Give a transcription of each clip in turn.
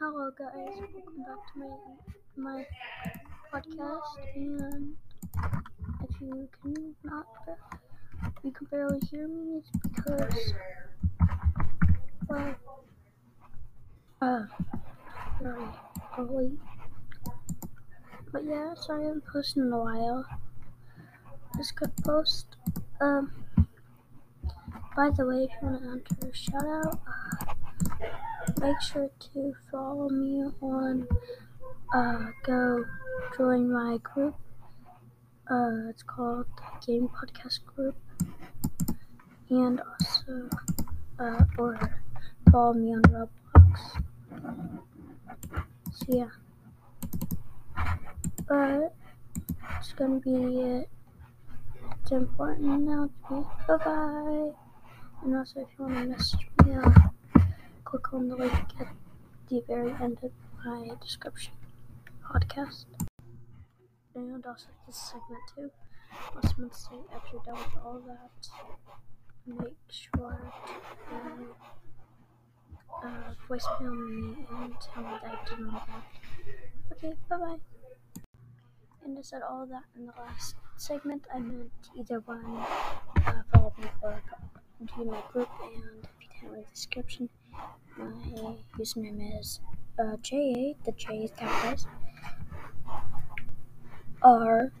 Hello guys, welcome back to my my podcast and if you can not you can barely hear me it's because well uh very early. But yeah, so I haven't posted in a while. Just got post. Um by the way if you wanna enter a shout out uh, make sure to follow me on uh, go join my group. Uh, it's called the game podcast group. And also uh, or follow me on roblox. So yeah. But it's gonna be it. It's important now to me. Bye bye and also if you want to message me on the link at the very end of my description podcast. And also this segment too. Meant to say after you're done with all that, make sure to uh, voicemail me and tell me that I did all that. Okay, bye bye. And I said all that in the last segment. I meant either one, uh, follow me or join my group and the description, my username is uh, J8, the J is capitalized, R,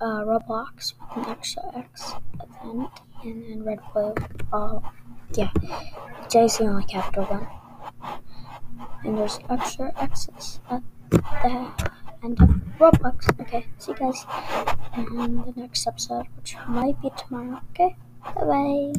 uh, Roblox with an extra X at the end, and then red blue, all, yeah, J is the only capital one. And there's extra X's at the end of Roblox. Okay, see you guys in the next episode, which might be tomorrow, okay? Bye bye.